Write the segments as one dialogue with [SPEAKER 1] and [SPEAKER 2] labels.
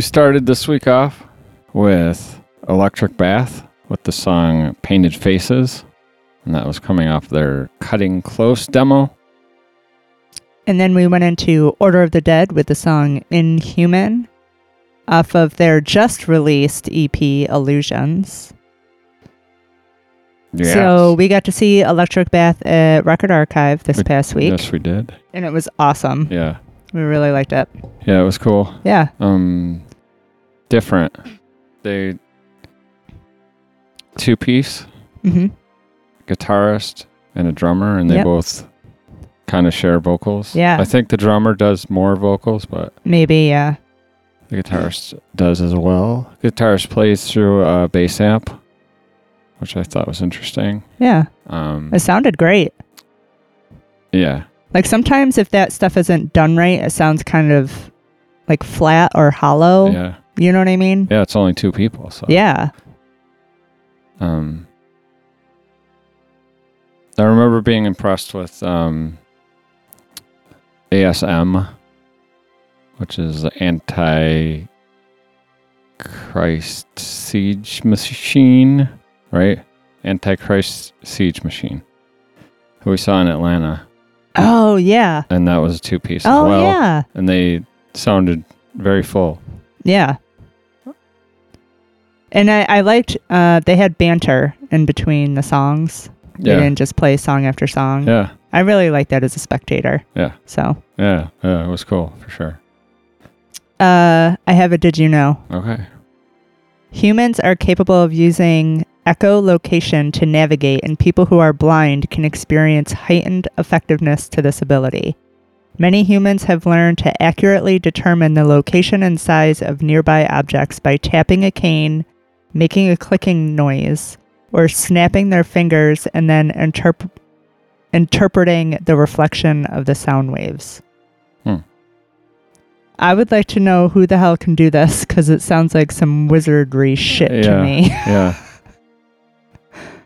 [SPEAKER 1] We started this week off with Electric Bath with the song Painted Faces. And that was coming off their Cutting Close demo.
[SPEAKER 2] And then we went into Order of the Dead with the song Inhuman off of their just released EP Illusions.
[SPEAKER 1] Yes.
[SPEAKER 2] So we got to see Electric Bath at Record Archive this
[SPEAKER 1] We-
[SPEAKER 2] past week,
[SPEAKER 1] Yes, we did.
[SPEAKER 2] and it was awesome.
[SPEAKER 1] Yeah.
[SPEAKER 2] We really liked it.
[SPEAKER 1] Yeah, it was cool.
[SPEAKER 2] Yeah.
[SPEAKER 1] Um, different. They two piece
[SPEAKER 2] hmm
[SPEAKER 1] guitarist and a drummer, and they
[SPEAKER 2] Yep.
[SPEAKER 1] both kind of share vocals.
[SPEAKER 2] Yeah.
[SPEAKER 1] I think the drummer does more vocals, but
[SPEAKER 2] Maybe, yeah.
[SPEAKER 1] the guitarist does as well. Guitarist plays through a bass amp, which I thought was interesting.
[SPEAKER 2] Yeah.
[SPEAKER 1] Um,
[SPEAKER 2] It sounded great.
[SPEAKER 1] yeah,
[SPEAKER 2] Like sometimes if that stuff isn't done right, it sounds kind of like flat or hollow.
[SPEAKER 1] yeah,
[SPEAKER 2] You know what I mean?
[SPEAKER 1] yeah. It's only two people, so
[SPEAKER 2] Yeah.
[SPEAKER 1] Um, I remember being impressed with um, ASM, which is the anti Christ siege machine, right? Antichrist siege machine. Who we saw in Atlanta,
[SPEAKER 2] Oh, yeah.
[SPEAKER 1] and that was a two piece as
[SPEAKER 2] Oh,
[SPEAKER 1] well.
[SPEAKER 2] yeah.
[SPEAKER 1] And they sounded very full.
[SPEAKER 2] Yeah. And I, I liked uh, they had banter in between the songs.
[SPEAKER 1] Yeah.
[SPEAKER 2] They didn't just play song after song.
[SPEAKER 1] yeah,
[SPEAKER 2] I really liked that as a spectator.
[SPEAKER 1] Yeah.
[SPEAKER 2] So
[SPEAKER 1] yeah, yeah. It was cool for sure.
[SPEAKER 2] uh, I have a did you know?
[SPEAKER 1] Okay.
[SPEAKER 2] Humans are capable of using echolocation to navigate, and people who are blind can experience heightened effectiveness to this ability. Many humans have learned to accurately determine the location and size of nearby objects by tapping a cane, making a clicking noise, or snapping their fingers and then interp- interpreting the reflection of the sound waves.
[SPEAKER 1] Hmm.
[SPEAKER 2] I would like to know who the hell can do this because it sounds like some wizardry shit to me.
[SPEAKER 1] yeah.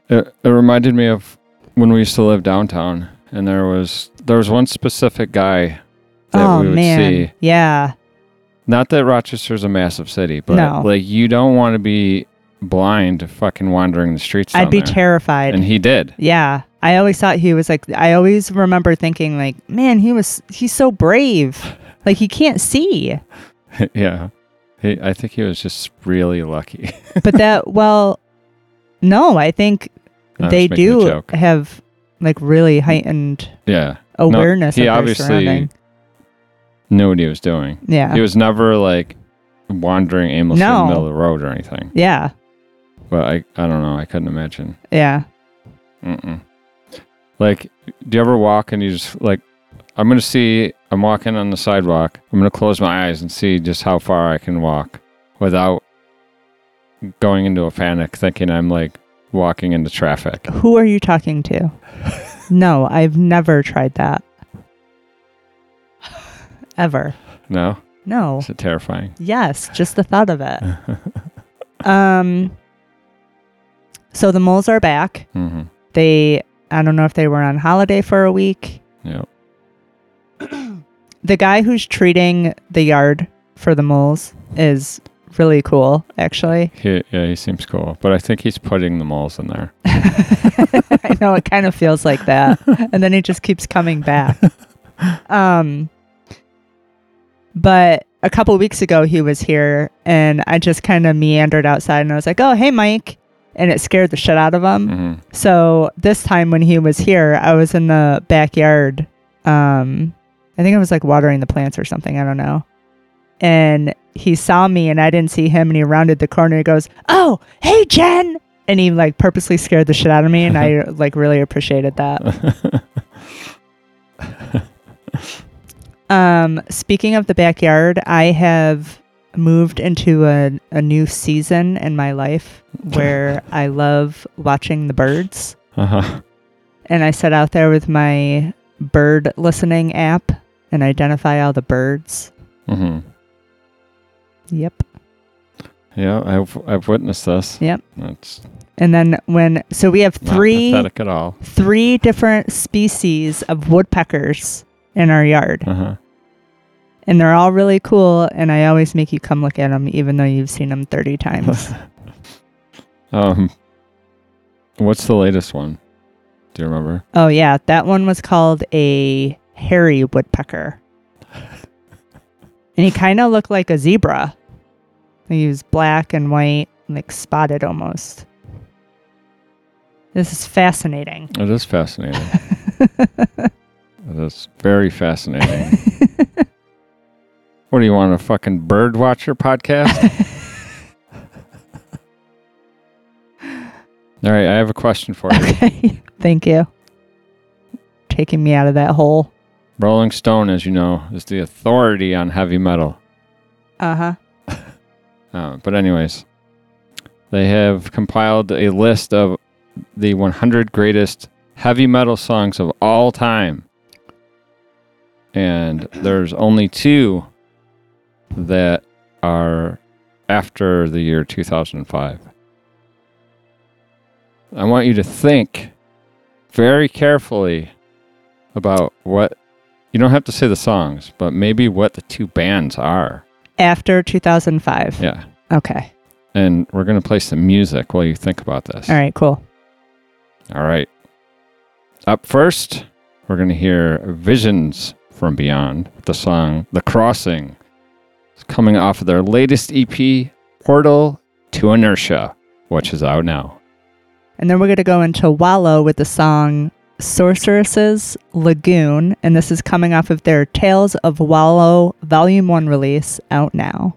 [SPEAKER 1] It, it reminded me of when we used to live downtown, and there was there was one specific guy that
[SPEAKER 2] oh
[SPEAKER 1] we would
[SPEAKER 2] man,
[SPEAKER 1] see.
[SPEAKER 2] yeah,
[SPEAKER 1] Not that Rochester's a massive city, but
[SPEAKER 2] No.
[SPEAKER 1] like you don't want to be blind, fucking wandering the streets.
[SPEAKER 2] I'd be
[SPEAKER 1] there.
[SPEAKER 2] terrified.
[SPEAKER 1] and he did.
[SPEAKER 2] yeah, I always thought he was like. I always remember thinking like, man, he was he's so brave. Like he can't see,
[SPEAKER 1] yeah, he, I think he was just really lucky.
[SPEAKER 2] but that well, no, I think
[SPEAKER 1] was
[SPEAKER 2] they do have like really heightened
[SPEAKER 1] yeah,
[SPEAKER 2] awareness
[SPEAKER 1] he
[SPEAKER 2] of
[SPEAKER 1] obviously knew what he was doing.
[SPEAKER 2] Yeah,
[SPEAKER 1] He was never like wandering aimlessly in the middle of the road or anything.
[SPEAKER 2] yeah,
[SPEAKER 1] But I, I don't know. I couldn't imagine.
[SPEAKER 2] yeah.
[SPEAKER 1] Mm-mm. Like, do you ever walk and you just like, I'm gonna see, I'm walking on the sidewalk. I'm gonna close my eyes and see just how far I can walk without going into a panic, thinking I'm like walking into traffic.
[SPEAKER 2] Who are you talking to? no, I've never tried that. Ever.
[SPEAKER 1] No,
[SPEAKER 2] No.
[SPEAKER 1] is it terrifying?
[SPEAKER 2] Yes, just the thought of it. um so the moles are back.
[SPEAKER 1] hmm
[SPEAKER 2] They I don't know if they were on holiday for a week.
[SPEAKER 1] Yep.
[SPEAKER 2] The guy who's treating the yard for the moles is really cool, actually.
[SPEAKER 1] He, yeah, he seems cool, but I think he's putting the moles in there.
[SPEAKER 2] I know it kind of feels like that. and then he just keeps coming back. Um but a couple weeks ago he was here and I just kind of meandered outside and I was like, "Oh, hey Mike." And it scared the shit out of him.
[SPEAKER 1] hmm
[SPEAKER 2] So this time when he was here, I was in the backyard. Um, I think I was like watering the plants or something. I don't know. And he saw me and I didn't see him and he rounded the corner. He goes, Oh, hey, Jen. And he like purposely scared the shit out of me. And I like really appreciated that. Um, speaking of the backyard, I have moved into a, a new season in my life where I love watching the birds.
[SPEAKER 1] uh-huh.
[SPEAKER 2] And I sit out there with my bird listening app and identify all the birds.
[SPEAKER 1] hmm
[SPEAKER 2] Yep.
[SPEAKER 1] Yeah, I've I've witnessed this.
[SPEAKER 2] Yep.
[SPEAKER 1] That's
[SPEAKER 2] And then when so we have three
[SPEAKER 1] pathetic at all.
[SPEAKER 2] three different species of woodpeckers in our yard.
[SPEAKER 1] Uh huh.
[SPEAKER 2] and they're all really cool. And I always make you come look at them, even though you've seen them 30 times.
[SPEAKER 1] Um, what's the latest one? Do you remember?
[SPEAKER 2] oh, yeah. That one was called a hairy woodpecker. and he kind of looked like a zebra. He was black and white, like spotted almost. This is fascinating.
[SPEAKER 1] It is fascinating. it is very fascinating. what do you want, a fucking bird watcher podcast? All right, I have a question for you.
[SPEAKER 2] Okay. Thank you. Taking me out of that hole.
[SPEAKER 1] Rolling Stone, as you know, is the authority on heavy metal.
[SPEAKER 2] Uh huh.
[SPEAKER 1] Uh, but anyways, they have compiled a list of the 100 greatest heavy metal songs of all time. And there's only two that are after the year 2005. I want you to think very carefully about what you don't have to say the songs, but maybe what the two bands are.
[SPEAKER 2] After 2005.
[SPEAKER 1] Yeah.
[SPEAKER 2] Okay.
[SPEAKER 1] And we're going to play some music while you think about this.
[SPEAKER 2] All right, cool.
[SPEAKER 1] All right. Up first, we're going to hear Visions from Beyond, with the song The Crossing. It's coming off of their latest EP, Portal to Inertia, which is out now.
[SPEAKER 2] And then we're going to go into WolloW with the song Sorceress's Lagoon. And this is coming off of their Tales of WolloW Volume 1 release out now.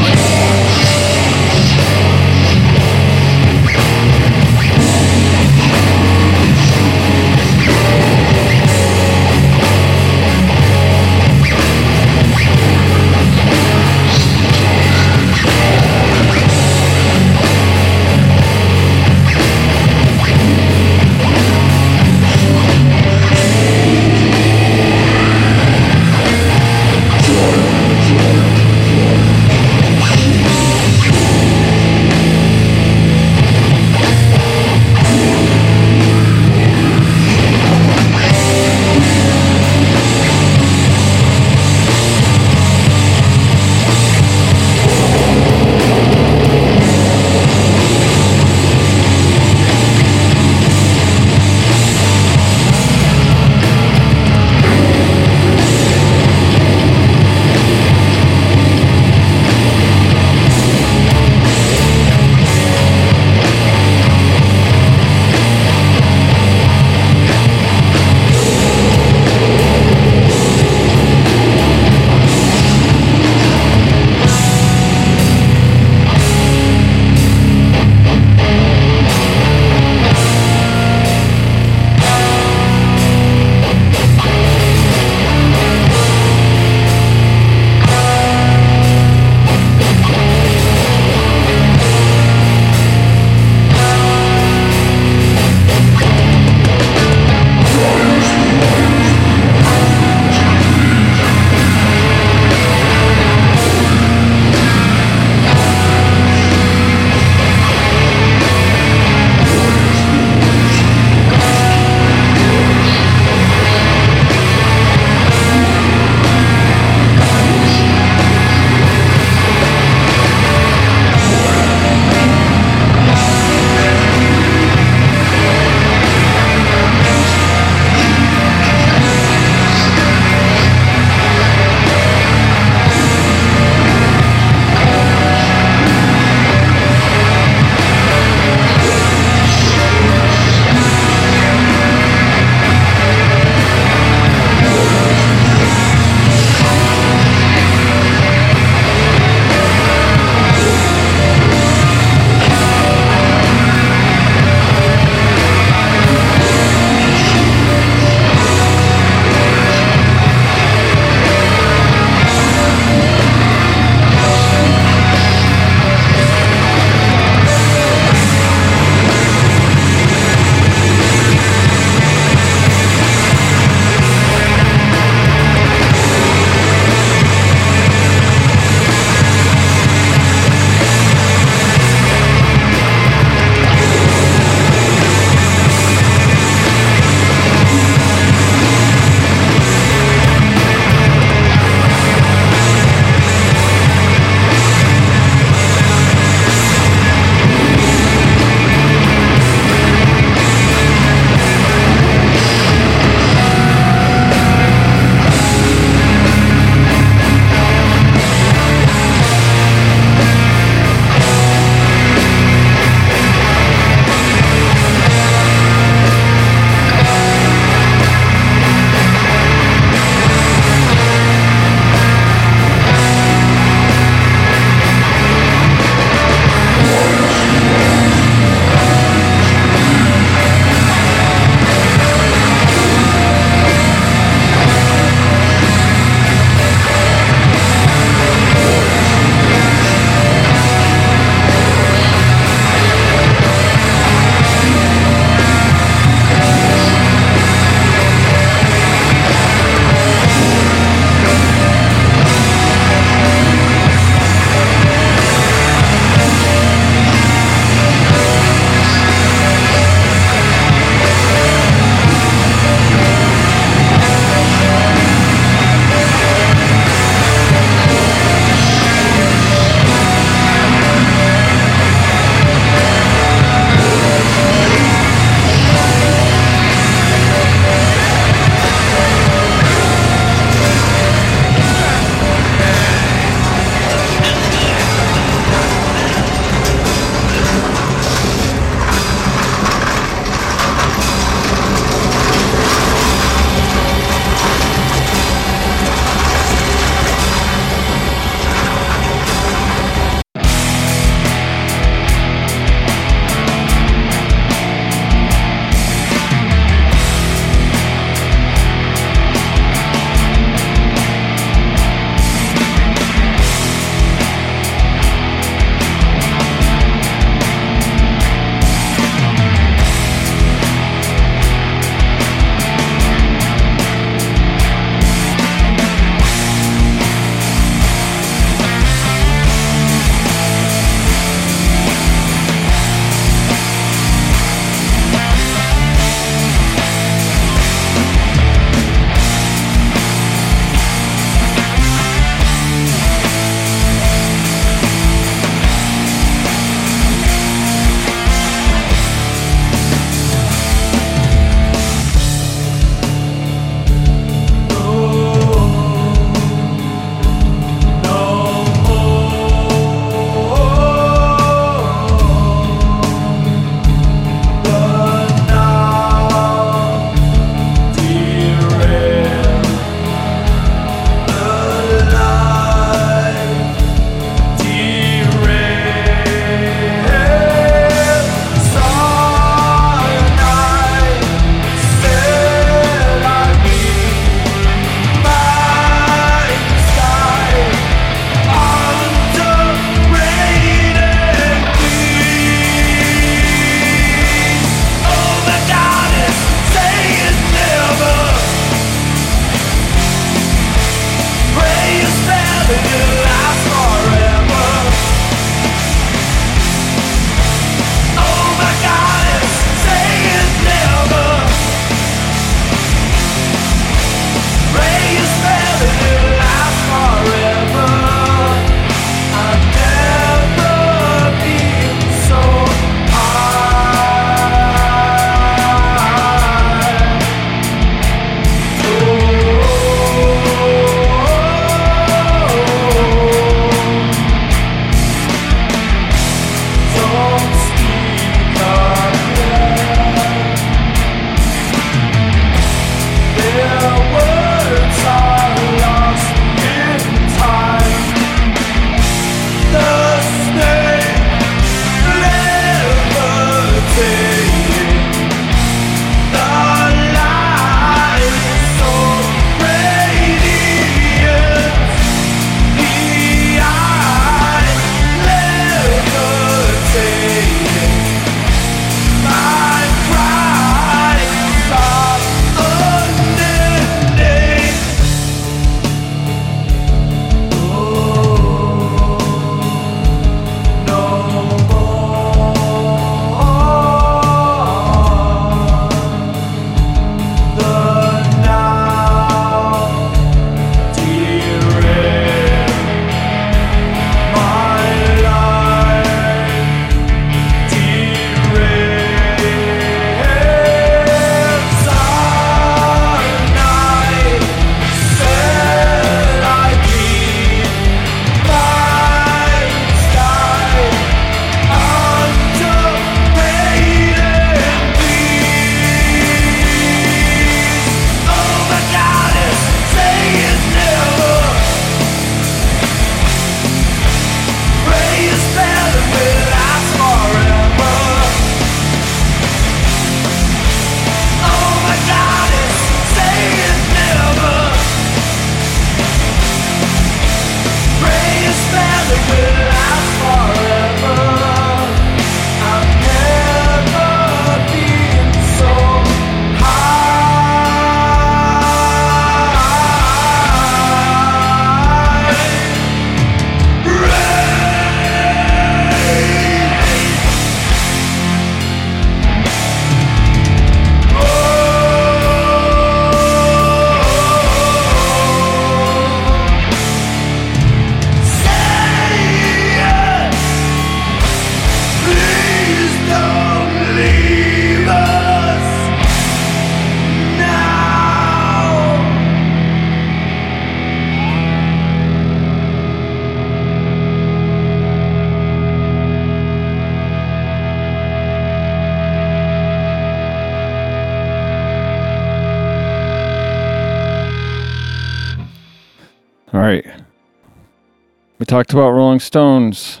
[SPEAKER 1] Talked about Rolling Stones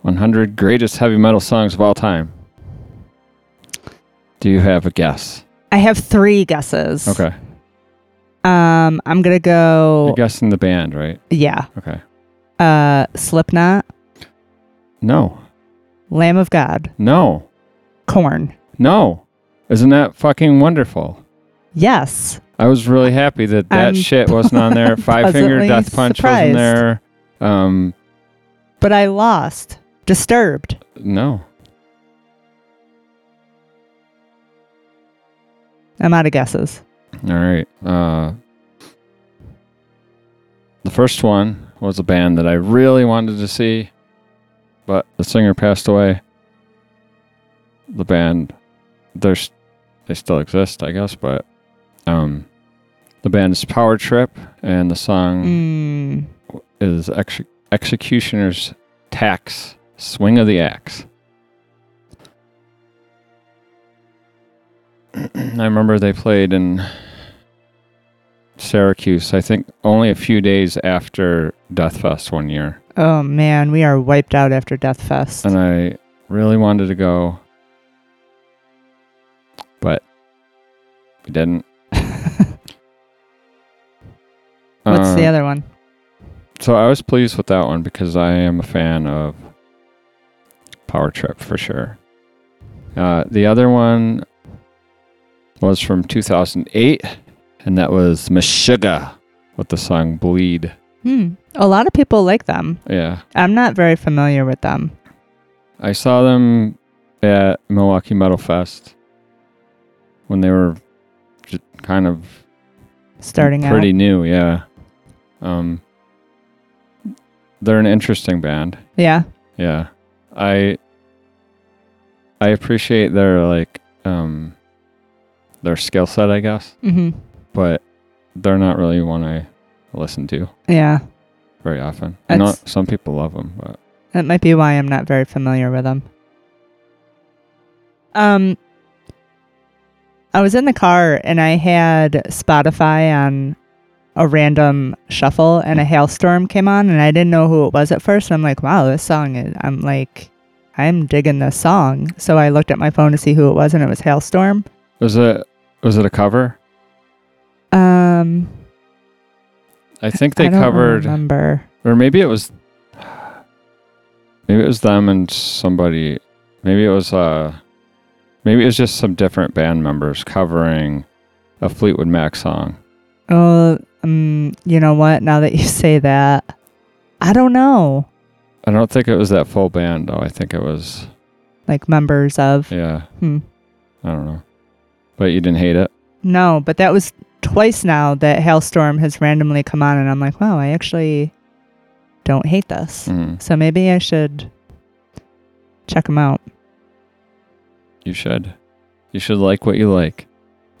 [SPEAKER 1] 100 greatest heavy metal songs of all time. Do you have a guess?
[SPEAKER 2] I have three guesses.
[SPEAKER 1] Okay.
[SPEAKER 2] Um, I'm gonna go.
[SPEAKER 1] You're guessing the band, right?
[SPEAKER 2] Yeah.
[SPEAKER 1] Okay.
[SPEAKER 2] Uh, Slipknot,
[SPEAKER 1] No.
[SPEAKER 2] Lamb of God,
[SPEAKER 1] No.
[SPEAKER 2] Korn.
[SPEAKER 1] No. Isn't that fucking wonderful?
[SPEAKER 2] Yes.
[SPEAKER 1] I was really happy that that
[SPEAKER 2] I'm
[SPEAKER 1] shit wasn't on there. Five Finger Death Punch
[SPEAKER 2] surprised.
[SPEAKER 1] wasn't there. Um,
[SPEAKER 2] But I lost. Disturbed.
[SPEAKER 1] no.
[SPEAKER 2] I'm out of guesses.
[SPEAKER 1] All right. Uh, the first one was a band that I really wanted to see, but the singer passed away. The band, there's, they still exist, I guess, but um, the band is Power Trip, and the song
[SPEAKER 2] Mm.
[SPEAKER 1] Is Ex- Executioner's Tax, Swing of the Axe. I remember they played in Syracuse, I think only a few days after Death Fest one year.
[SPEAKER 2] Oh man, we are wiped out after Death Fest.
[SPEAKER 1] And I really wanted to go, but we didn't.
[SPEAKER 2] What's the
[SPEAKER 1] Uh,
[SPEAKER 2] other one?
[SPEAKER 1] So I was pleased with that one because I am a fan of Power Trip for sure. Uh, the other one was from 2008, and that was Meshuggah with the song Bleed.
[SPEAKER 2] Hmm. A lot of people like them.
[SPEAKER 1] Yeah.
[SPEAKER 2] I'm not very familiar with them.
[SPEAKER 1] I saw them at Milwaukee Metal Fest when they were kind of
[SPEAKER 2] Starting out
[SPEAKER 1] pretty
[SPEAKER 2] out.
[SPEAKER 1] new, yeah. Um, they're an interesting band.
[SPEAKER 2] Yeah.
[SPEAKER 1] Yeah. I I appreciate their like um their skill set, I guess,
[SPEAKER 2] hmm
[SPEAKER 1] but they're not really one I listen to
[SPEAKER 2] Yeah.
[SPEAKER 1] very often. I know some people love them, but
[SPEAKER 2] That might be why I'm not very familiar with them. Um, I was in the car and I had Spotify on a random shuffle, and a hailstorm came on, and I didn't know who it was at first. And I'm like, wow, this song is. I'm like, I'm digging this song. So I looked at my phone to see who it was, and it was Halestorm.
[SPEAKER 1] Was it was it a cover?
[SPEAKER 2] Um,
[SPEAKER 1] I think they
[SPEAKER 2] I don't
[SPEAKER 1] covered,
[SPEAKER 2] remember.
[SPEAKER 1] or maybe it was, maybe it was them and somebody. Maybe it was uh, maybe it was just some different band members covering a Fleetwood Mac song.
[SPEAKER 2] Oh, um, you know what? Now that you say that, I don't know.
[SPEAKER 1] I don't think it was that full band though. I think it was
[SPEAKER 2] Like members of.
[SPEAKER 1] yeah.
[SPEAKER 2] Hmm.
[SPEAKER 1] I don't know, but you didn't hate it.
[SPEAKER 2] No, but that was twice now that Halestorm has randomly come on, and I'm like, wow, I actually don't hate this.
[SPEAKER 1] Mhm.
[SPEAKER 2] So maybe I should check them out.
[SPEAKER 1] You should. You should like what you like.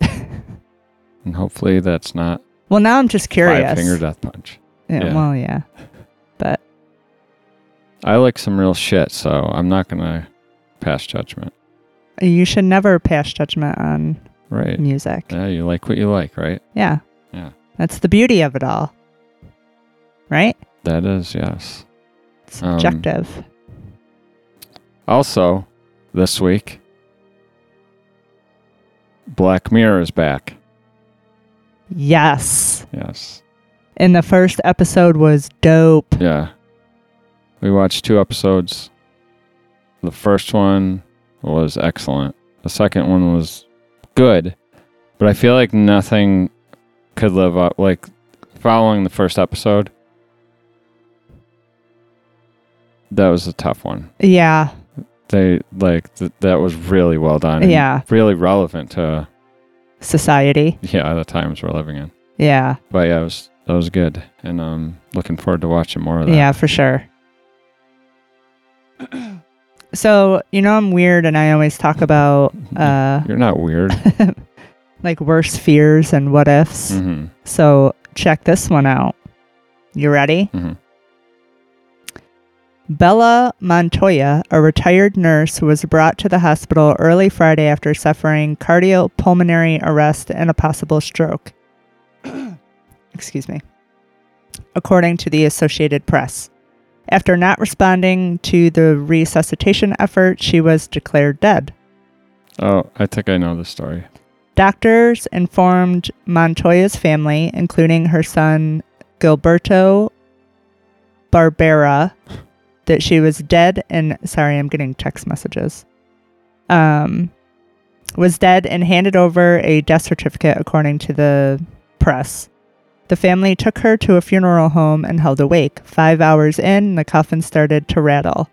[SPEAKER 1] and hopefully that's not
[SPEAKER 2] Well, now I'm just curious.
[SPEAKER 1] five finger death punch.
[SPEAKER 2] yeah,
[SPEAKER 1] yeah.
[SPEAKER 2] Well, yeah. But
[SPEAKER 1] I like some real shit, so I'm not gonna pass judgment.
[SPEAKER 2] you should never pass judgment on
[SPEAKER 1] Right.
[SPEAKER 2] music.
[SPEAKER 1] Yeah, you like what you like, right?
[SPEAKER 2] Yeah.
[SPEAKER 1] Yeah.
[SPEAKER 2] That's the beauty of it all. Right?
[SPEAKER 1] That is, yes.
[SPEAKER 2] It's
[SPEAKER 1] Um,
[SPEAKER 2] subjective.
[SPEAKER 1] Also, this week, Black Mirror is back.
[SPEAKER 2] Yes.
[SPEAKER 1] Yes.
[SPEAKER 2] And the first episode was dope.
[SPEAKER 1] Yeah. We watched two episodes. The first one was excellent. The second one was good, but I feel like nothing could live up. Like following the first episode, that was a tough one.
[SPEAKER 2] Yeah.
[SPEAKER 1] They like th- that was really well done.
[SPEAKER 2] Yeah.
[SPEAKER 1] really relevant to
[SPEAKER 2] Society.
[SPEAKER 1] yeah the times we're living in.
[SPEAKER 2] Yeah.
[SPEAKER 1] But yeah, it was that was good, and um, looking forward to watching more of that.
[SPEAKER 2] Yeah, for sure. so, you know, I'm weird and I always talk about uh,
[SPEAKER 1] You're not weird.
[SPEAKER 2] like worst fears and what ifs.
[SPEAKER 1] hmm
[SPEAKER 2] So, check this one out. You ready?
[SPEAKER 1] Mhm.
[SPEAKER 2] Bella Montoya, a retired nurse was brought to the hospital early Friday after suffering cardiopulmonary arrest and a possible stroke. Excuse me. According to the Associated Press. After not responding to the resuscitation effort, she was declared dead.
[SPEAKER 1] Oh, I think I know the story.
[SPEAKER 2] Doctors informed Montoya's family, including her son Gilberto Barbera, that she was dead and sorry, I'm getting text messages. Um was dead and handed over a death certificate according to the press. The family took her to a funeral home and held a wake. Five hours in, the coffin started to rattle.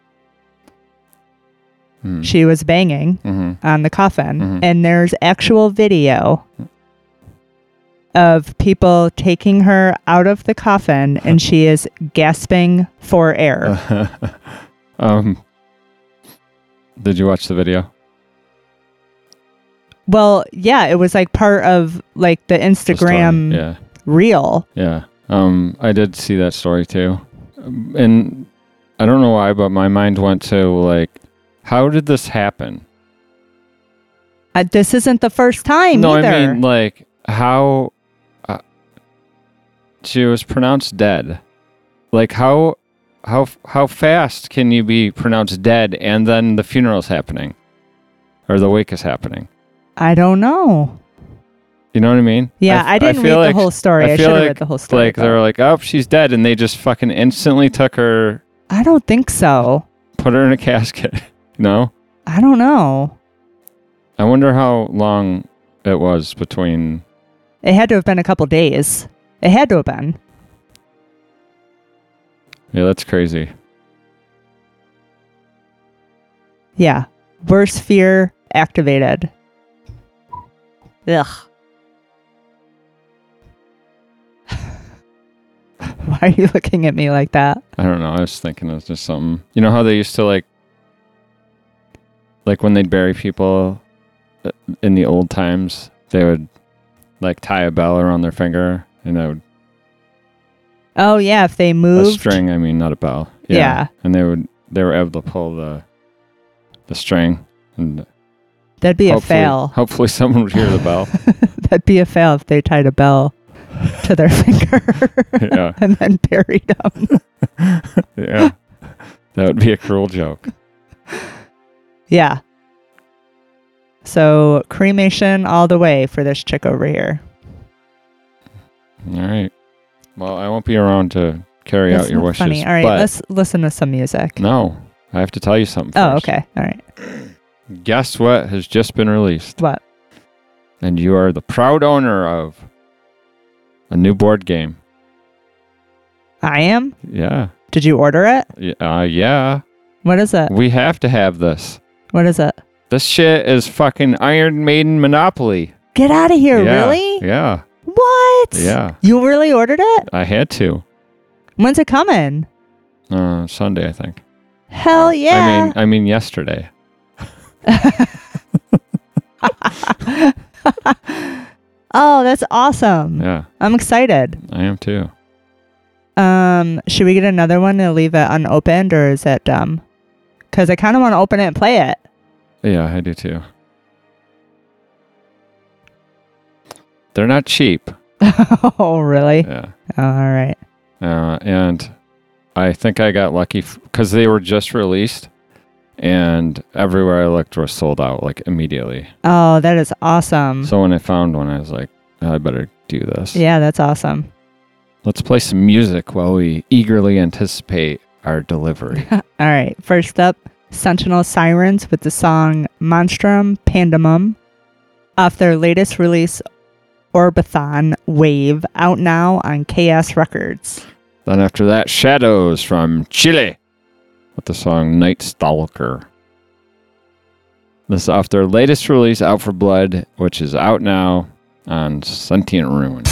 [SPEAKER 1] Mm.
[SPEAKER 2] She was banging
[SPEAKER 1] hmm
[SPEAKER 2] on the coffin,
[SPEAKER 1] Mhm.
[SPEAKER 2] and there's actual video of people taking her out of the coffin, and she is gasping for air.
[SPEAKER 1] um, did you watch the video?
[SPEAKER 2] well, yeah, it was like part of like the
[SPEAKER 1] The?
[SPEAKER 2] Instagram
[SPEAKER 1] Yeah,
[SPEAKER 2] reel.
[SPEAKER 1] yeah. Um, I did see that story too, and I don't know why, but my mind went to like, how did this happen?
[SPEAKER 2] Uh, this isn't the first time
[SPEAKER 1] no,
[SPEAKER 2] either.
[SPEAKER 1] I mean like how she was pronounced dead. Like how how how fast can you be pronounced dead and then the funeral's happening, or the wake is happening?
[SPEAKER 2] I don't know.
[SPEAKER 1] You know what I mean?
[SPEAKER 2] Yeah, I didn't
[SPEAKER 1] feel
[SPEAKER 2] read
[SPEAKER 1] like-
[SPEAKER 2] the whole story. I,
[SPEAKER 1] I
[SPEAKER 2] should have
[SPEAKER 1] like-
[SPEAKER 2] read the whole story.
[SPEAKER 1] Like they were like, "Oh, she's dead," and they just fucking instantly took her,
[SPEAKER 2] I don't think so.
[SPEAKER 1] put her in a casket. no,
[SPEAKER 2] I don't know.
[SPEAKER 1] I wonder how long it was between.
[SPEAKER 2] It had to have been a couple days. It had to.
[SPEAKER 1] Yeah, that's crazy.
[SPEAKER 2] Yeah. Worst fear activated. Ugh. Why are you looking at me like that?
[SPEAKER 1] I don't know. I was thinking it's just something. You know how they used to like, like when they'd bury people uh, in the old times, they would like tie a bell around their finger and they would
[SPEAKER 2] Oh yeah, if they
[SPEAKER 1] move
[SPEAKER 2] a
[SPEAKER 1] string. I mean, not a bell.
[SPEAKER 2] Yeah.
[SPEAKER 1] and they would they were able to pull the the string and
[SPEAKER 2] That'd be a fail.
[SPEAKER 1] Hopefully, someone would hear the bell.
[SPEAKER 2] That'd be a fail if they tied a bell to their finger
[SPEAKER 1] Yeah.
[SPEAKER 2] and then buried them.
[SPEAKER 1] yeah, that would be a cruel joke.
[SPEAKER 2] Yeah. So cremation all the way for this chick over here.
[SPEAKER 1] All right. Well, I won't be around to carry
[SPEAKER 2] That's
[SPEAKER 1] out your wishes.
[SPEAKER 2] funny. All right,
[SPEAKER 1] but
[SPEAKER 2] let's listen to some music.
[SPEAKER 1] no, I have to tell you something.
[SPEAKER 2] oh,
[SPEAKER 1] first.
[SPEAKER 2] okay. All right.
[SPEAKER 1] Guess what has just been released?
[SPEAKER 2] What?
[SPEAKER 1] And you are the proud owner of a new board game.
[SPEAKER 2] I am?
[SPEAKER 1] Yeah.
[SPEAKER 2] Did you order it?
[SPEAKER 1] Y- Uh, yeah.
[SPEAKER 2] What is it?
[SPEAKER 1] We have to have this.
[SPEAKER 2] What is it?
[SPEAKER 1] This shit is fucking Iron Maiden Monopoly.
[SPEAKER 2] Get out of here,
[SPEAKER 1] yeah.
[SPEAKER 2] really?
[SPEAKER 1] Yeah.
[SPEAKER 2] What?
[SPEAKER 1] Yeah.
[SPEAKER 2] You really ordered it?
[SPEAKER 1] I had to.
[SPEAKER 2] When's it coming?
[SPEAKER 1] Uh, Sunday, I think.
[SPEAKER 2] Hell yeah.
[SPEAKER 1] I mean, I mean yesterday.
[SPEAKER 2] oh, that's awesome.
[SPEAKER 1] Yeah,
[SPEAKER 2] I'm excited.
[SPEAKER 1] I am too.
[SPEAKER 2] Um, should we get another one to leave it unopened or is it dumb? Because I kind of want to open it and play it.
[SPEAKER 1] Yeah, I do too. They're not cheap.
[SPEAKER 2] oh, really?
[SPEAKER 1] Yeah.
[SPEAKER 2] All right.
[SPEAKER 1] Uh, and I think I got lucky because they were just released, and everywhere I looked was sold out like immediately.
[SPEAKER 2] Oh, that is awesome.
[SPEAKER 1] So when I found one, I was like, I better do this.
[SPEAKER 2] yeah, that's awesome.
[SPEAKER 1] Let's play some music while we eagerly anticipate our delivery.
[SPEAKER 2] All right. First up, Sentinel Sirens with the song Monstrum Pandemum off their latest release, Orbathon Wave, out now on KS Records.
[SPEAKER 1] then after that, Shadows from Chile with the song Night Stalker. This is off their latest release, Out for Blood, which is out now on Sentient Ruin.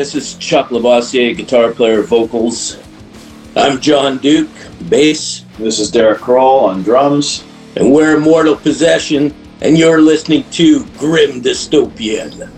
[SPEAKER 3] This is Chuck Lavoisier, guitar player, vocals. I'm John Duke, bass,
[SPEAKER 4] This is Derek Kroll on drums.
[SPEAKER 3] and we're Immortal Possession, and you're listening to Grim Dystopian.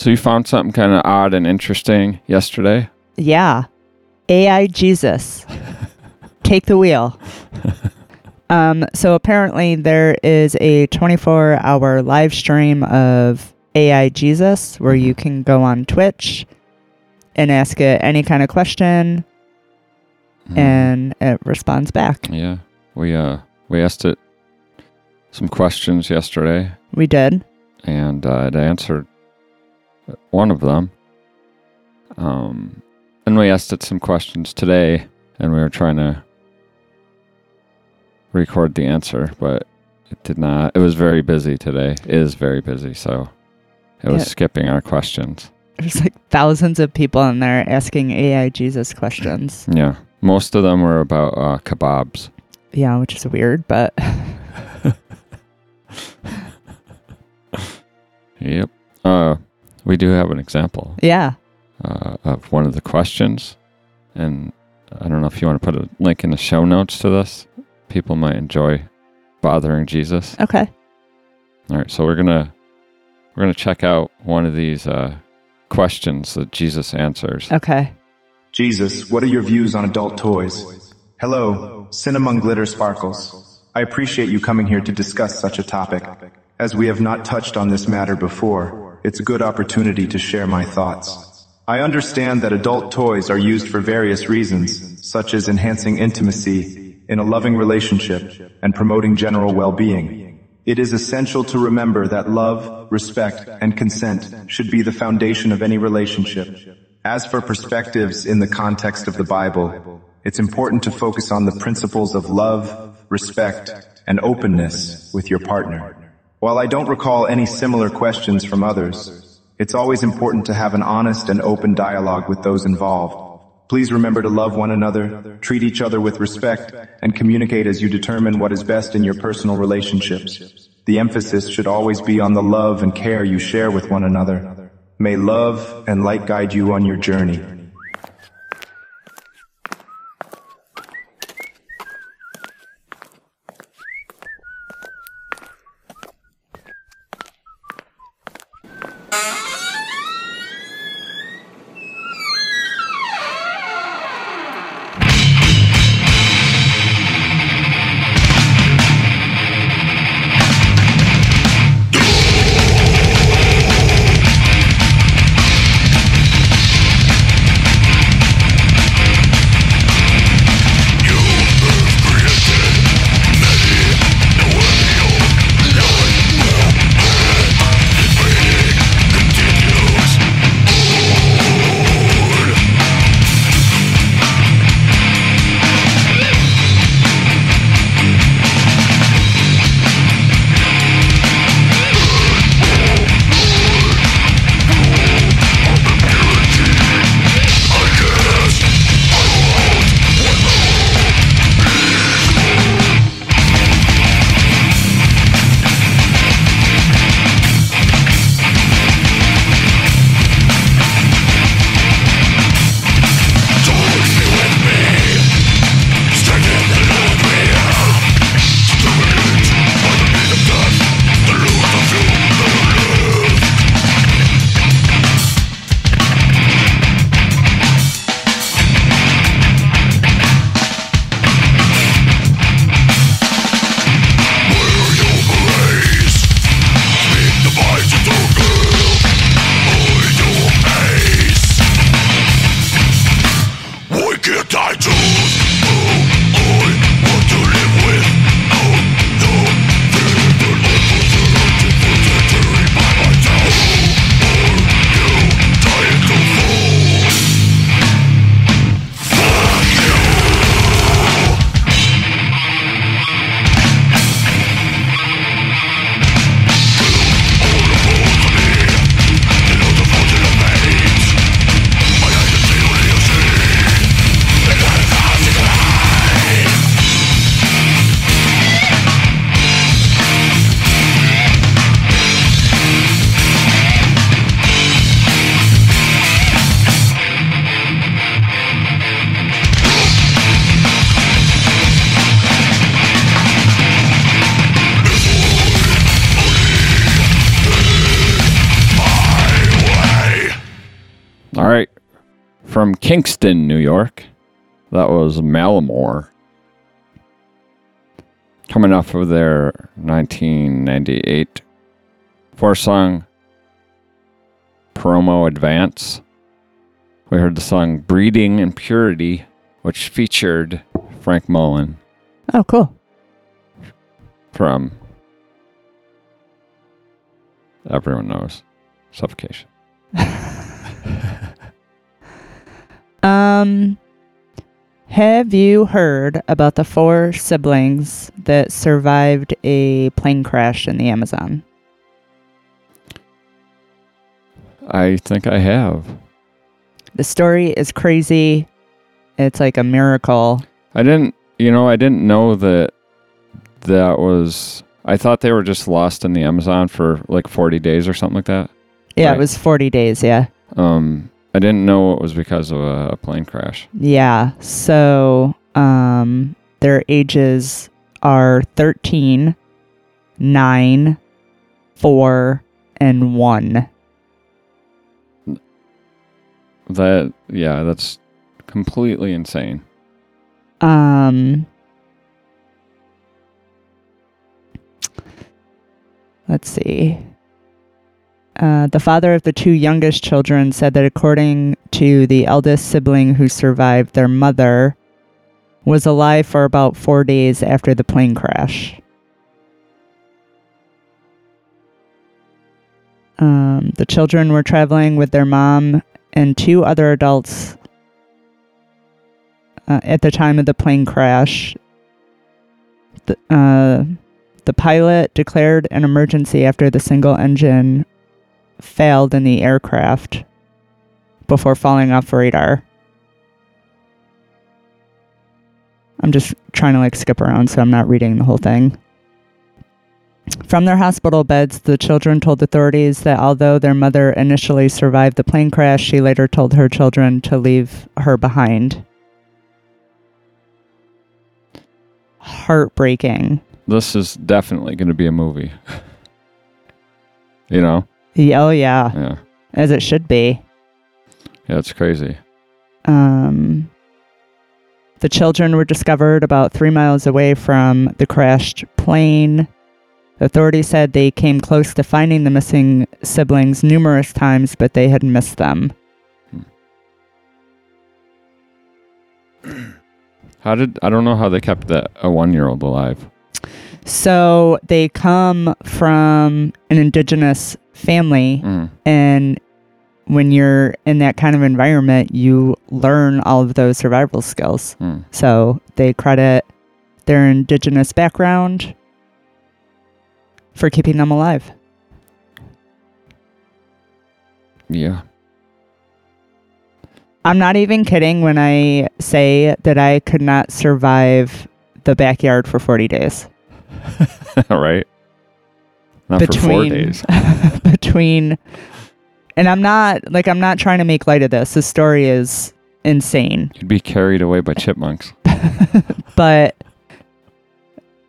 [SPEAKER 1] So you found something kind of odd and interesting yesterday?
[SPEAKER 2] Yeah. AI Jesus. Take the wheel. Um, so apparently there is a 24 hour live stream of AI Jesus where you can go on Twitch and ask it any kind of question
[SPEAKER 1] Hmm.
[SPEAKER 2] and it responds back.
[SPEAKER 1] Yeah. We uh we asked it some questions yesterday
[SPEAKER 2] We did.
[SPEAKER 1] and uh, it answered one of them. Um, and we asked it some questions today, and we were trying to record the answer, but it did not. It was very busy today. It is very busy, so it was
[SPEAKER 2] Yeah.
[SPEAKER 1] skipping our questions.
[SPEAKER 2] There's like thousands of people in there asking AI Jesus questions.
[SPEAKER 1] Yeah, most of them were about uh, kebabs.
[SPEAKER 2] Yeah, which is weird, but
[SPEAKER 1] Yep. Uh, we do have an example
[SPEAKER 2] yeah.
[SPEAKER 1] uh, of one of the questions, and I don't know if you want to put a link in the show notes to this. People might enjoy bothering Jesus.
[SPEAKER 2] Okay.
[SPEAKER 1] All right, so we're gonna we're gonna check out one of these uh, questions that Jesus answers.
[SPEAKER 2] Okay.
[SPEAKER 5] Jesus, what are your views on adult toys? Hello, Cinnamon Glitter Sparkles. I appreciate you coming here to discuss such a topic. As we have not touched on this matter before, it's a good opportunity to share my thoughts. I understand that adult toys are used for various reasons, such as enhancing intimacy in a loving relationship and promoting general well-being. It is essential to remember that love, respect, and consent should be the foundation of any relationship. As for perspectives in the context of the Bible, it's important to focus on the principles of love, respect, and openness with your partner. While I don't recall any similar questions from others, it's always important to have an honest and open dialogue with those involved. Please remember to love one another, treat each other with respect, and communicate as you determine what is best in your personal relationships. The emphasis should always be on the love and care you share with one another. May love and light guide you on your journey.
[SPEAKER 1] From Kingston, New York. That was Malamor. Coming off of their 1998 four song promo advance. We heard the song Breeding Impurity, which featured Frank Mullen
[SPEAKER 2] Oh, cool.
[SPEAKER 1] from everyone knows Suffocation.
[SPEAKER 2] Um, have you heard about the four siblings that survived a plane crash in the Amazon?
[SPEAKER 1] I think I have.
[SPEAKER 2] The story is crazy. It's like a miracle.
[SPEAKER 1] I didn't, you know, I didn't know that that was. I thought they were just lost in the Amazon for like 40 days or something like that.
[SPEAKER 2] Yeah,
[SPEAKER 1] Right.
[SPEAKER 2] it was 40 days. Yeah.
[SPEAKER 1] Um, I didn't know it was because of a, a plane crash.
[SPEAKER 2] Yeah. So, um, their ages are 13, 9, 4, and 1.
[SPEAKER 1] That, yeah, that's completely insane.
[SPEAKER 2] Um, let's see. Uh, the father of the two youngest children said that according to the eldest sibling who survived, their mother was alive for about four days after the plane crash. Um, the children were traveling with their mom and two other adults uh, at the time of the plane crash. The, uh, the pilot declared an emergency after the single engine failed in the aircraft before falling off radar. I'm just trying to like skip around so I'm not reading the whole thing. From their hospital beds, the children told authorities that although their mother initially survived the plane crash, she later told her children to leave her behind. Heartbreaking.
[SPEAKER 1] This is definitely going to be a movie. you know?
[SPEAKER 2] Yeah, Oh, yeah,
[SPEAKER 1] Yeah.
[SPEAKER 2] as it should be.
[SPEAKER 1] Yeah, it's crazy.
[SPEAKER 2] Um, the children were discovered about three miles away from the crashed plane. Authorities said they came close to finding the missing siblings numerous times, but they had missed them.
[SPEAKER 1] How did, I don't know how they kept that, a one year old alive.
[SPEAKER 2] So they come from an indigenous family,
[SPEAKER 1] Mm.
[SPEAKER 2] and when you're in that kind of environment, you learn all of those survival skills.
[SPEAKER 1] Mm.
[SPEAKER 2] So they credit their indigenous background for keeping them alive.
[SPEAKER 1] Yeah.
[SPEAKER 2] I'm not even kidding when I say that I could not survive the backyard for 40 days.
[SPEAKER 1] All right. Not
[SPEAKER 2] Between-
[SPEAKER 1] days.
[SPEAKER 2] between and I'm not like I'm not trying to make light of this. The story is insane.
[SPEAKER 1] You'd be carried away by chipmunks.
[SPEAKER 2] But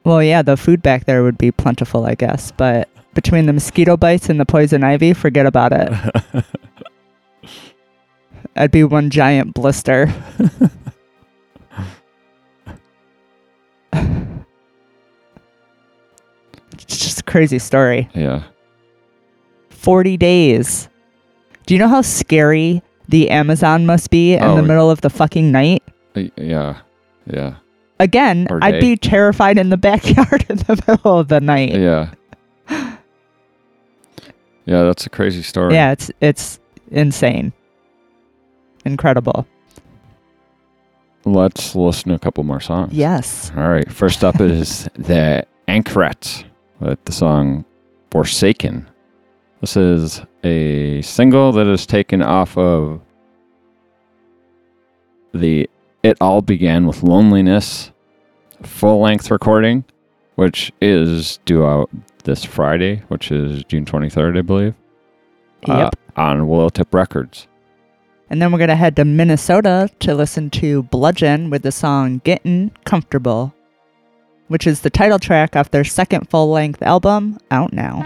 [SPEAKER 2] well, yeah, the food back there would be plentiful, I guess, but between the mosquito bites and the poison ivy, forget about it. I'd be one giant blister. It's just a crazy story.
[SPEAKER 1] yeah.
[SPEAKER 2] 40 days. Do you know how scary the Amazon must be in
[SPEAKER 1] Oh.
[SPEAKER 2] the middle of the fucking night?
[SPEAKER 1] Yeah. Yeah.
[SPEAKER 2] Again, I'd be terrified in the backyard in the middle of the night.
[SPEAKER 1] Yeah. Yeah, that's a crazy story.
[SPEAKER 2] Yeah, it's it's insane. Incredible.
[SPEAKER 1] Let's listen to a couple more songs.
[SPEAKER 2] Yes.
[SPEAKER 1] All right. First up is the Anchoret with the song Forsaken. This is a single that is taken off of the It All Began with Loneliness full length recording, which is due out this Friday, which is June 23rd, I believe.
[SPEAKER 2] Yep.
[SPEAKER 1] Uh, on Willowtip Records.
[SPEAKER 2] And then we're going to head to Minnesota to listen to Bloodgeon with the song Gettin' Comfortable, which is the title track off their second full length album, out now.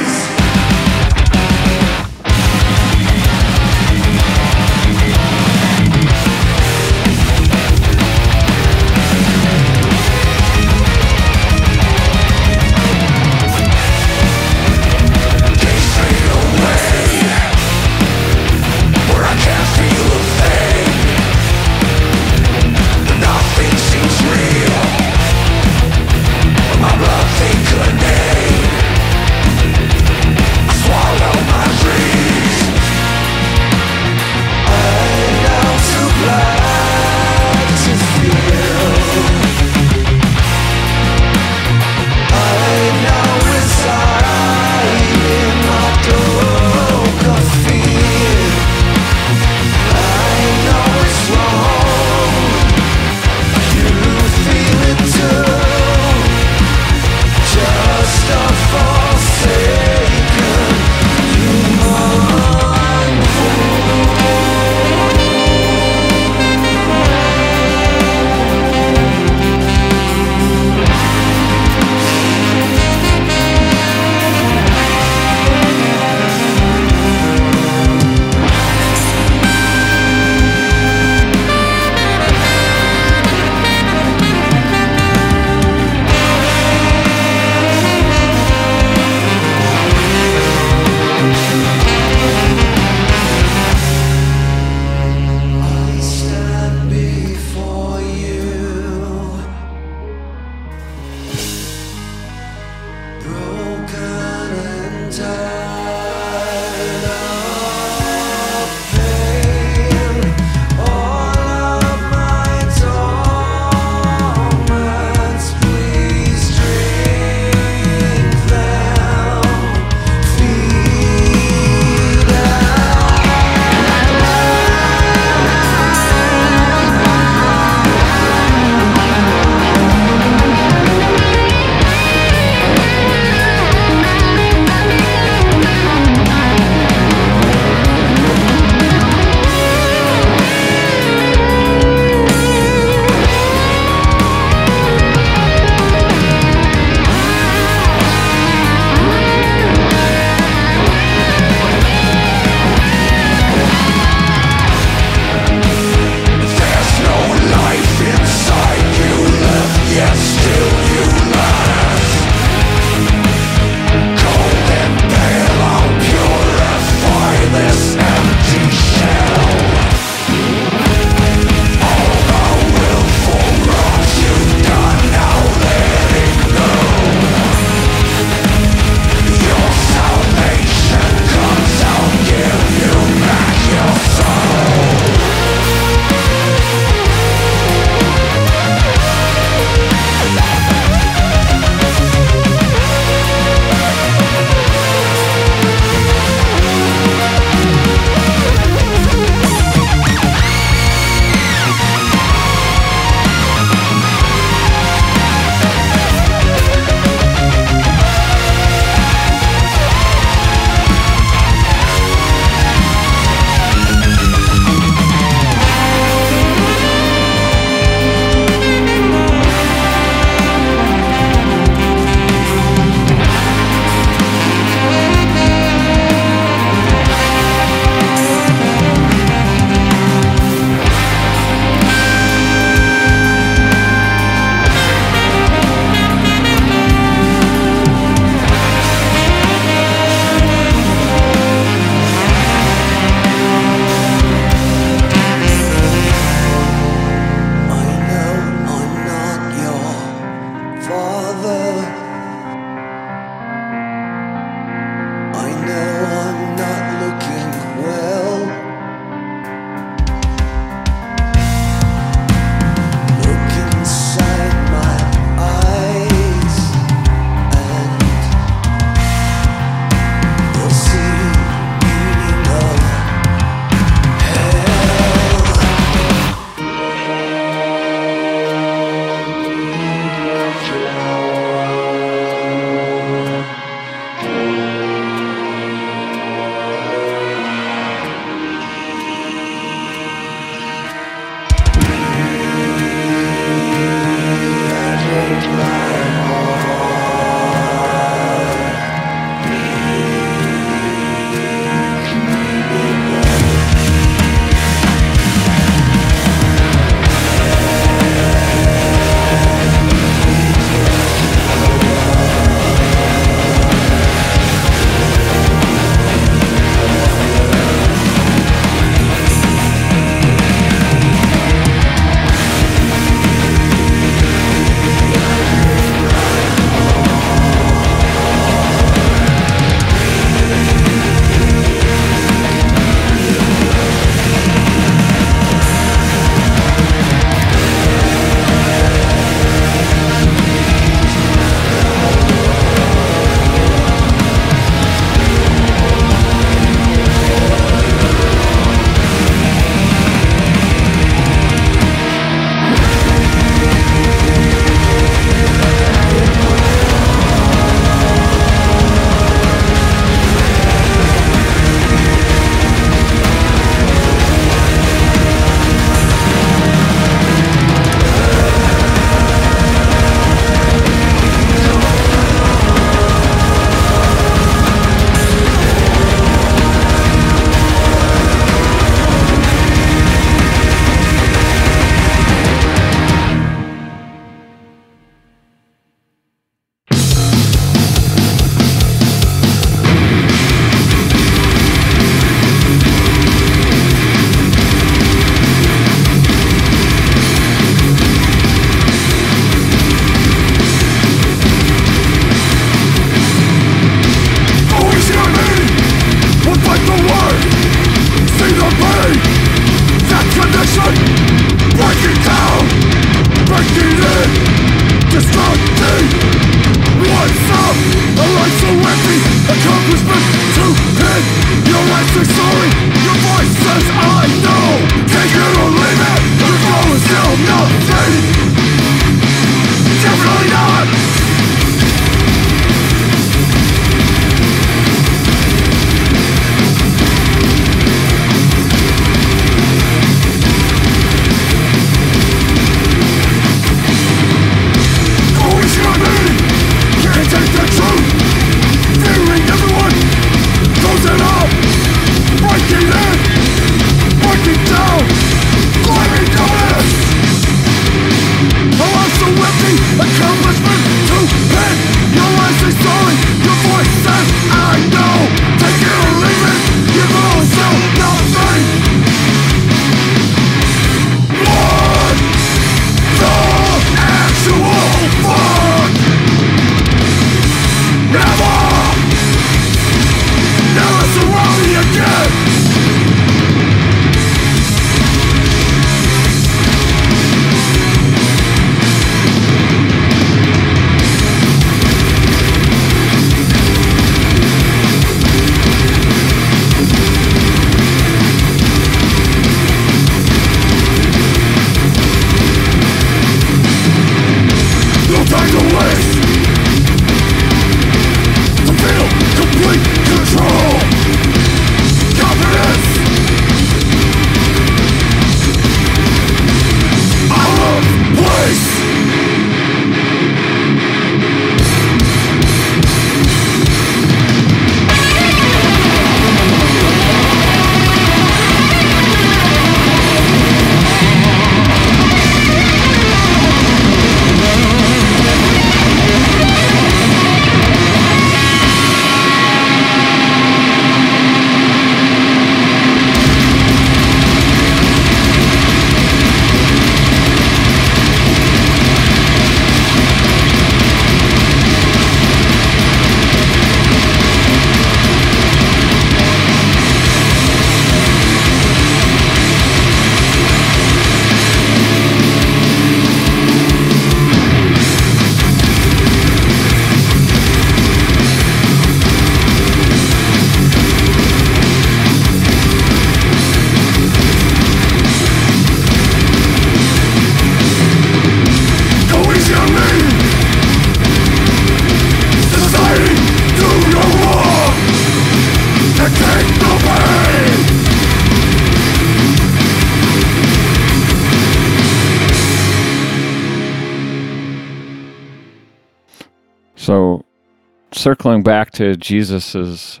[SPEAKER 1] Circling back to Jesus's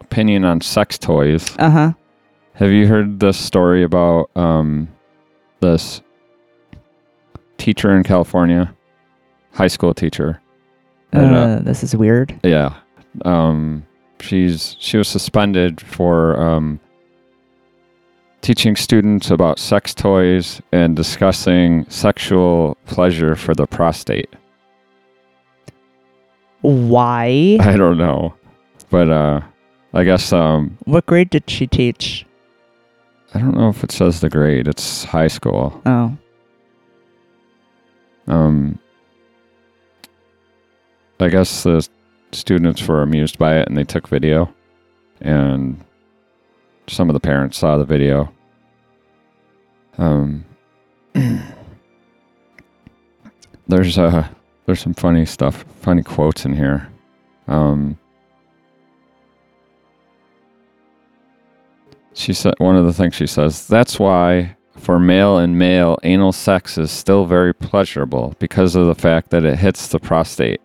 [SPEAKER 1] opinion on sex toys,
[SPEAKER 2] Uh huh.
[SPEAKER 1] have you heard this story about um, this teacher in California, high school teacher? uh,
[SPEAKER 2] Uh, this is weird.
[SPEAKER 1] yeah, um, she's she was suspended for um, teaching students about sex toys and discussing sexual pleasure for the prostate.
[SPEAKER 2] Why?
[SPEAKER 1] I don't know, but uh, I guess um,
[SPEAKER 2] What grade did she teach?
[SPEAKER 1] I don't know if it says the grade. It's high school.
[SPEAKER 2] Oh.
[SPEAKER 1] Um, I guess the students were amused by it and they took video, and some of the parents saw the video. Um, there's uh there's some funny stuff, funny quotes in here. Um, she said one of the things she says that's why for male and male anal sex is still very pleasurable because of the fact that it hits the prostate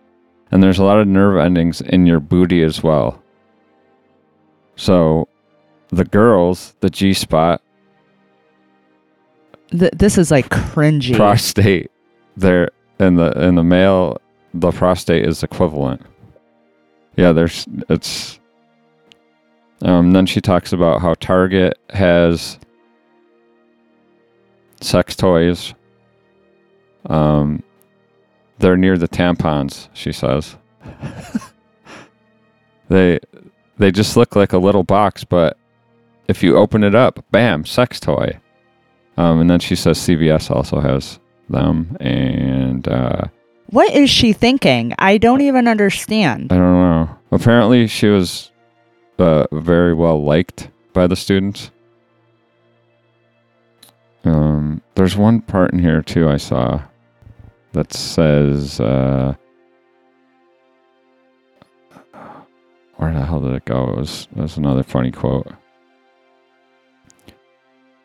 [SPEAKER 1] and there's a lot of nerve endings in your booty as well so the girls the g spot
[SPEAKER 2] Th- this is like cringy.
[SPEAKER 1] prostate there in the in the male the prostate is equivalent. Yeah there's it's um then she talks about how target has sex toys um they're near the tampons she says. They they just look like a little box but if you open it up bam sex toy. Um, and then she says CVS also has them, and uh,
[SPEAKER 2] what is she thinking? I don't even understand.
[SPEAKER 1] I don't know. Apparently, she was uh, very well liked by the students. Um, there's one part in here too I saw that says, uh, "Where the hell did it go?" It was it was another funny quote.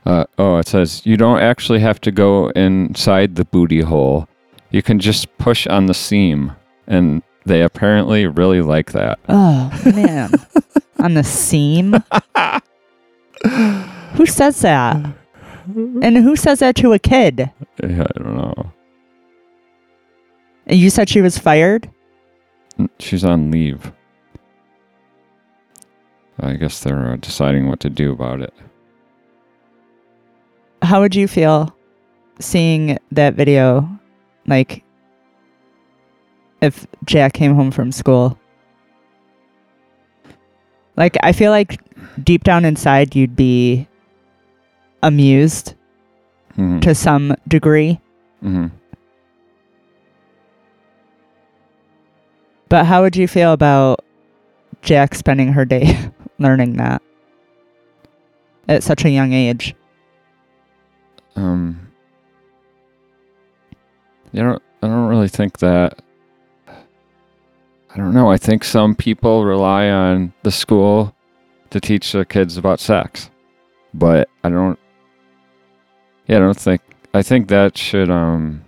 [SPEAKER 1] Uh, oh, it says you don't actually have to go inside the booty hole. You can just push on the seam, and they apparently really like that.
[SPEAKER 2] Oh man, on the seam. who says that? And who says that to a kid?
[SPEAKER 1] Yeah, I don't know.
[SPEAKER 2] And You said she was fired.
[SPEAKER 1] She's on leave. I guess they're uh, deciding what to do about it.
[SPEAKER 2] How would you feel seeing that video? Like, if Jack came home from school. Like, I feel like deep down inside, you'd be amused
[SPEAKER 1] Mhm.
[SPEAKER 2] to some degree.
[SPEAKER 1] hmm
[SPEAKER 2] But how would you feel about Jack spending her day learning that at such a young age?
[SPEAKER 1] Um, you know, I don't really think that. I don't know. I think some people rely on the school to teach their kids about sex, but I don't. Yeah, I don't think. I think that should. Um.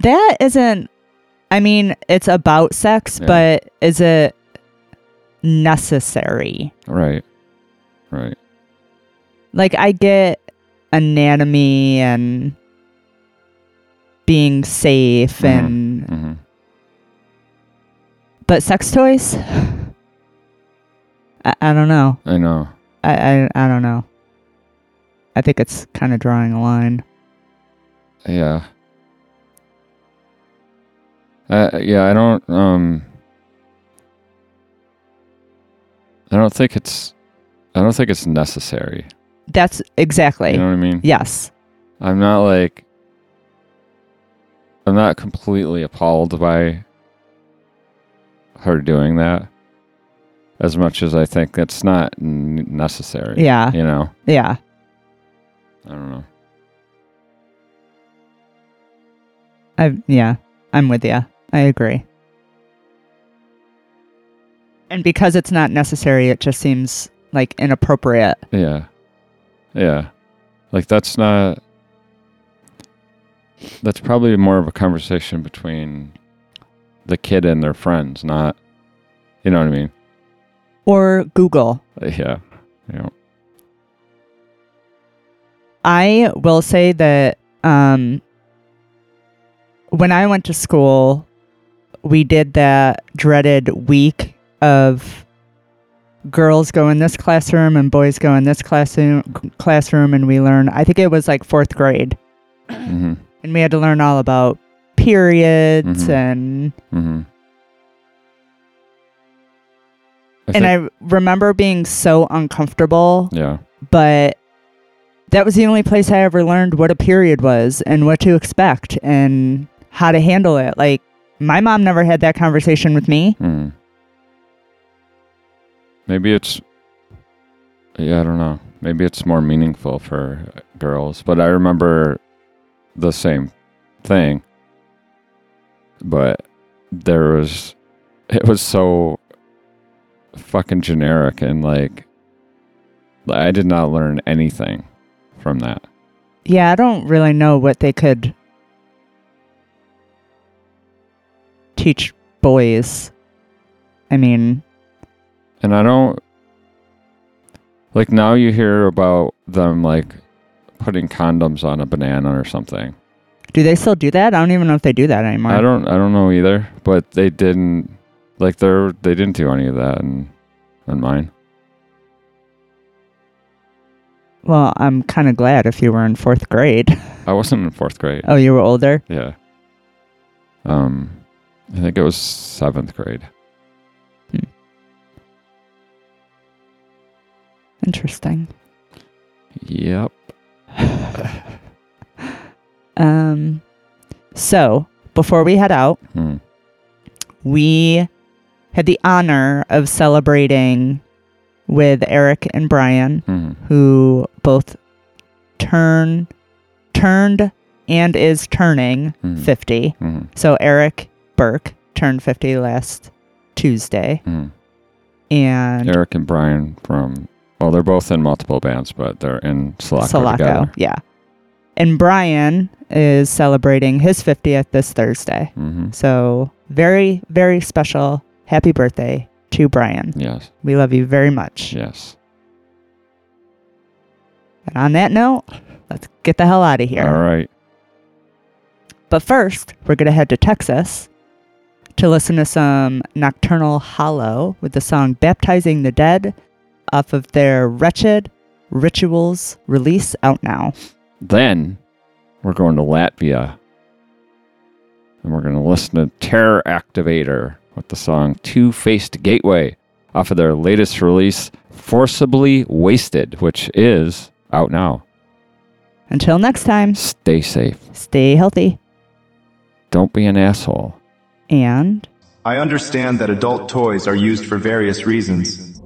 [SPEAKER 2] That isn't. I mean, it's about sex,
[SPEAKER 1] Yeah.
[SPEAKER 2] but is it necessary?
[SPEAKER 1] Right. Right.
[SPEAKER 2] Like, I get anatomy and being safe
[SPEAKER 1] Mhm.
[SPEAKER 2] and.
[SPEAKER 1] hmm
[SPEAKER 2] But sex toys? I, I don't know.
[SPEAKER 1] I know.
[SPEAKER 2] I, I, I don't know. I think it's kind of drawing a line.
[SPEAKER 1] Yeah. Uh, yeah, I don't. Um. I don't think it's. I don't think it's necessary.
[SPEAKER 2] That's exactly.
[SPEAKER 1] You know what I mean?
[SPEAKER 2] Yes.
[SPEAKER 1] I'm not like. I'm not completely appalled by her doing that. As much as I think it's not necessary.
[SPEAKER 2] Yeah.
[SPEAKER 1] You know.
[SPEAKER 2] Yeah.
[SPEAKER 1] I don't know.
[SPEAKER 2] I yeah, I'm with you. I agree. And because it's not necessary, it just seems like inappropriate.
[SPEAKER 1] Yeah. Yeah. Like that's not that's probably more of a conversation between the kid and their friends, not you know what I mean?
[SPEAKER 2] Or Google.
[SPEAKER 1] Uh, Yeah. Yeah.
[SPEAKER 2] I will say that um, when I went to school, we did that dreaded week of girls go in this classroom and boys go in this classroom classroom and we learn I think it was like 4th grade
[SPEAKER 1] Mm-hmm.
[SPEAKER 2] and we had to learn all about periods
[SPEAKER 1] Mhm.
[SPEAKER 2] and
[SPEAKER 1] Mm-hmm.
[SPEAKER 2] and I remember being so uncomfortable
[SPEAKER 1] yeah.
[SPEAKER 2] but that was the only place I ever learned what a period was and what to expect and how to handle it. Like my mom never had that conversation with me.
[SPEAKER 1] Mm. Maybe it's yeah, I don't know. Maybe it's more meaningful for girls, but I remember the same thing. But there was it was so fucking generic and like I did not learn anything from that.
[SPEAKER 2] Yeah, I don't really know what they could teach boys. I mean,
[SPEAKER 1] And I don't like now you hear about them like putting condoms on a banana or something.
[SPEAKER 2] do they still do that? I don't even know if they do that anymore.
[SPEAKER 1] I don't I don't know either, but they didn't like they're they didn't do any of that in in mine.
[SPEAKER 2] Well, I'm kind of glad if you were in fourth grade.
[SPEAKER 1] I wasn't in fourth grade.
[SPEAKER 2] oh, you were older?
[SPEAKER 1] Yeah. Um I think it was seventh grade.
[SPEAKER 2] Interesting.
[SPEAKER 1] Yep.
[SPEAKER 2] Um, so before we head out,
[SPEAKER 1] Hmm.
[SPEAKER 2] we had the honor of celebrating with Erik and Brian,
[SPEAKER 1] Hmm.
[SPEAKER 2] who both turn turned and is turning
[SPEAKER 1] Mhm.
[SPEAKER 2] 50.
[SPEAKER 1] Hmm.
[SPEAKER 2] So Erik Burke turned 50 last Tuesday,
[SPEAKER 1] Hmm.
[SPEAKER 2] and
[SPEAKER 1] Erik and Brian from well, they're both in multiple bands, but they're in Sulaco,
[SPEAKER 2] Sulaco,
[SPEAKER 1] together.
[SPEAKER 2] yeah. And Brian is celebrating his 50th this Thursday.
[SPEAKER 1] hmm
[SPEAKER 2] So, very, very special happy birthday to Brian.
[SPEAKER 1] Yes.
[SPEAKER 2] We love you very much.
[SPEAKER 1] Yes.
[SPEAKER 2] And on that note, let's get the hell out of here.
[SPEAKER 1] All right.
[SPEAKER 2] But first, we're going to head to Texas to listen to some Nocturnal Hollow with the song Baptizing the Dead off of their Wretched Rituals release out now.
[SPEAKER 1] Then we're going to Latvia. And we're going to listen to Terror Activator with the song Two Faced Gateway off of their latest release, Forcibly Wasted, which is out now.
[SPEAKER 2] Until next time,
[SPEAKER 1] Stay safe.
[SPEAKER 2] stay healthy
[SPEAKER 1] Don't be an asshole.
[SPEAKER 2] and
[SPEAKER 5] I understand that adult toys are used for various reasons.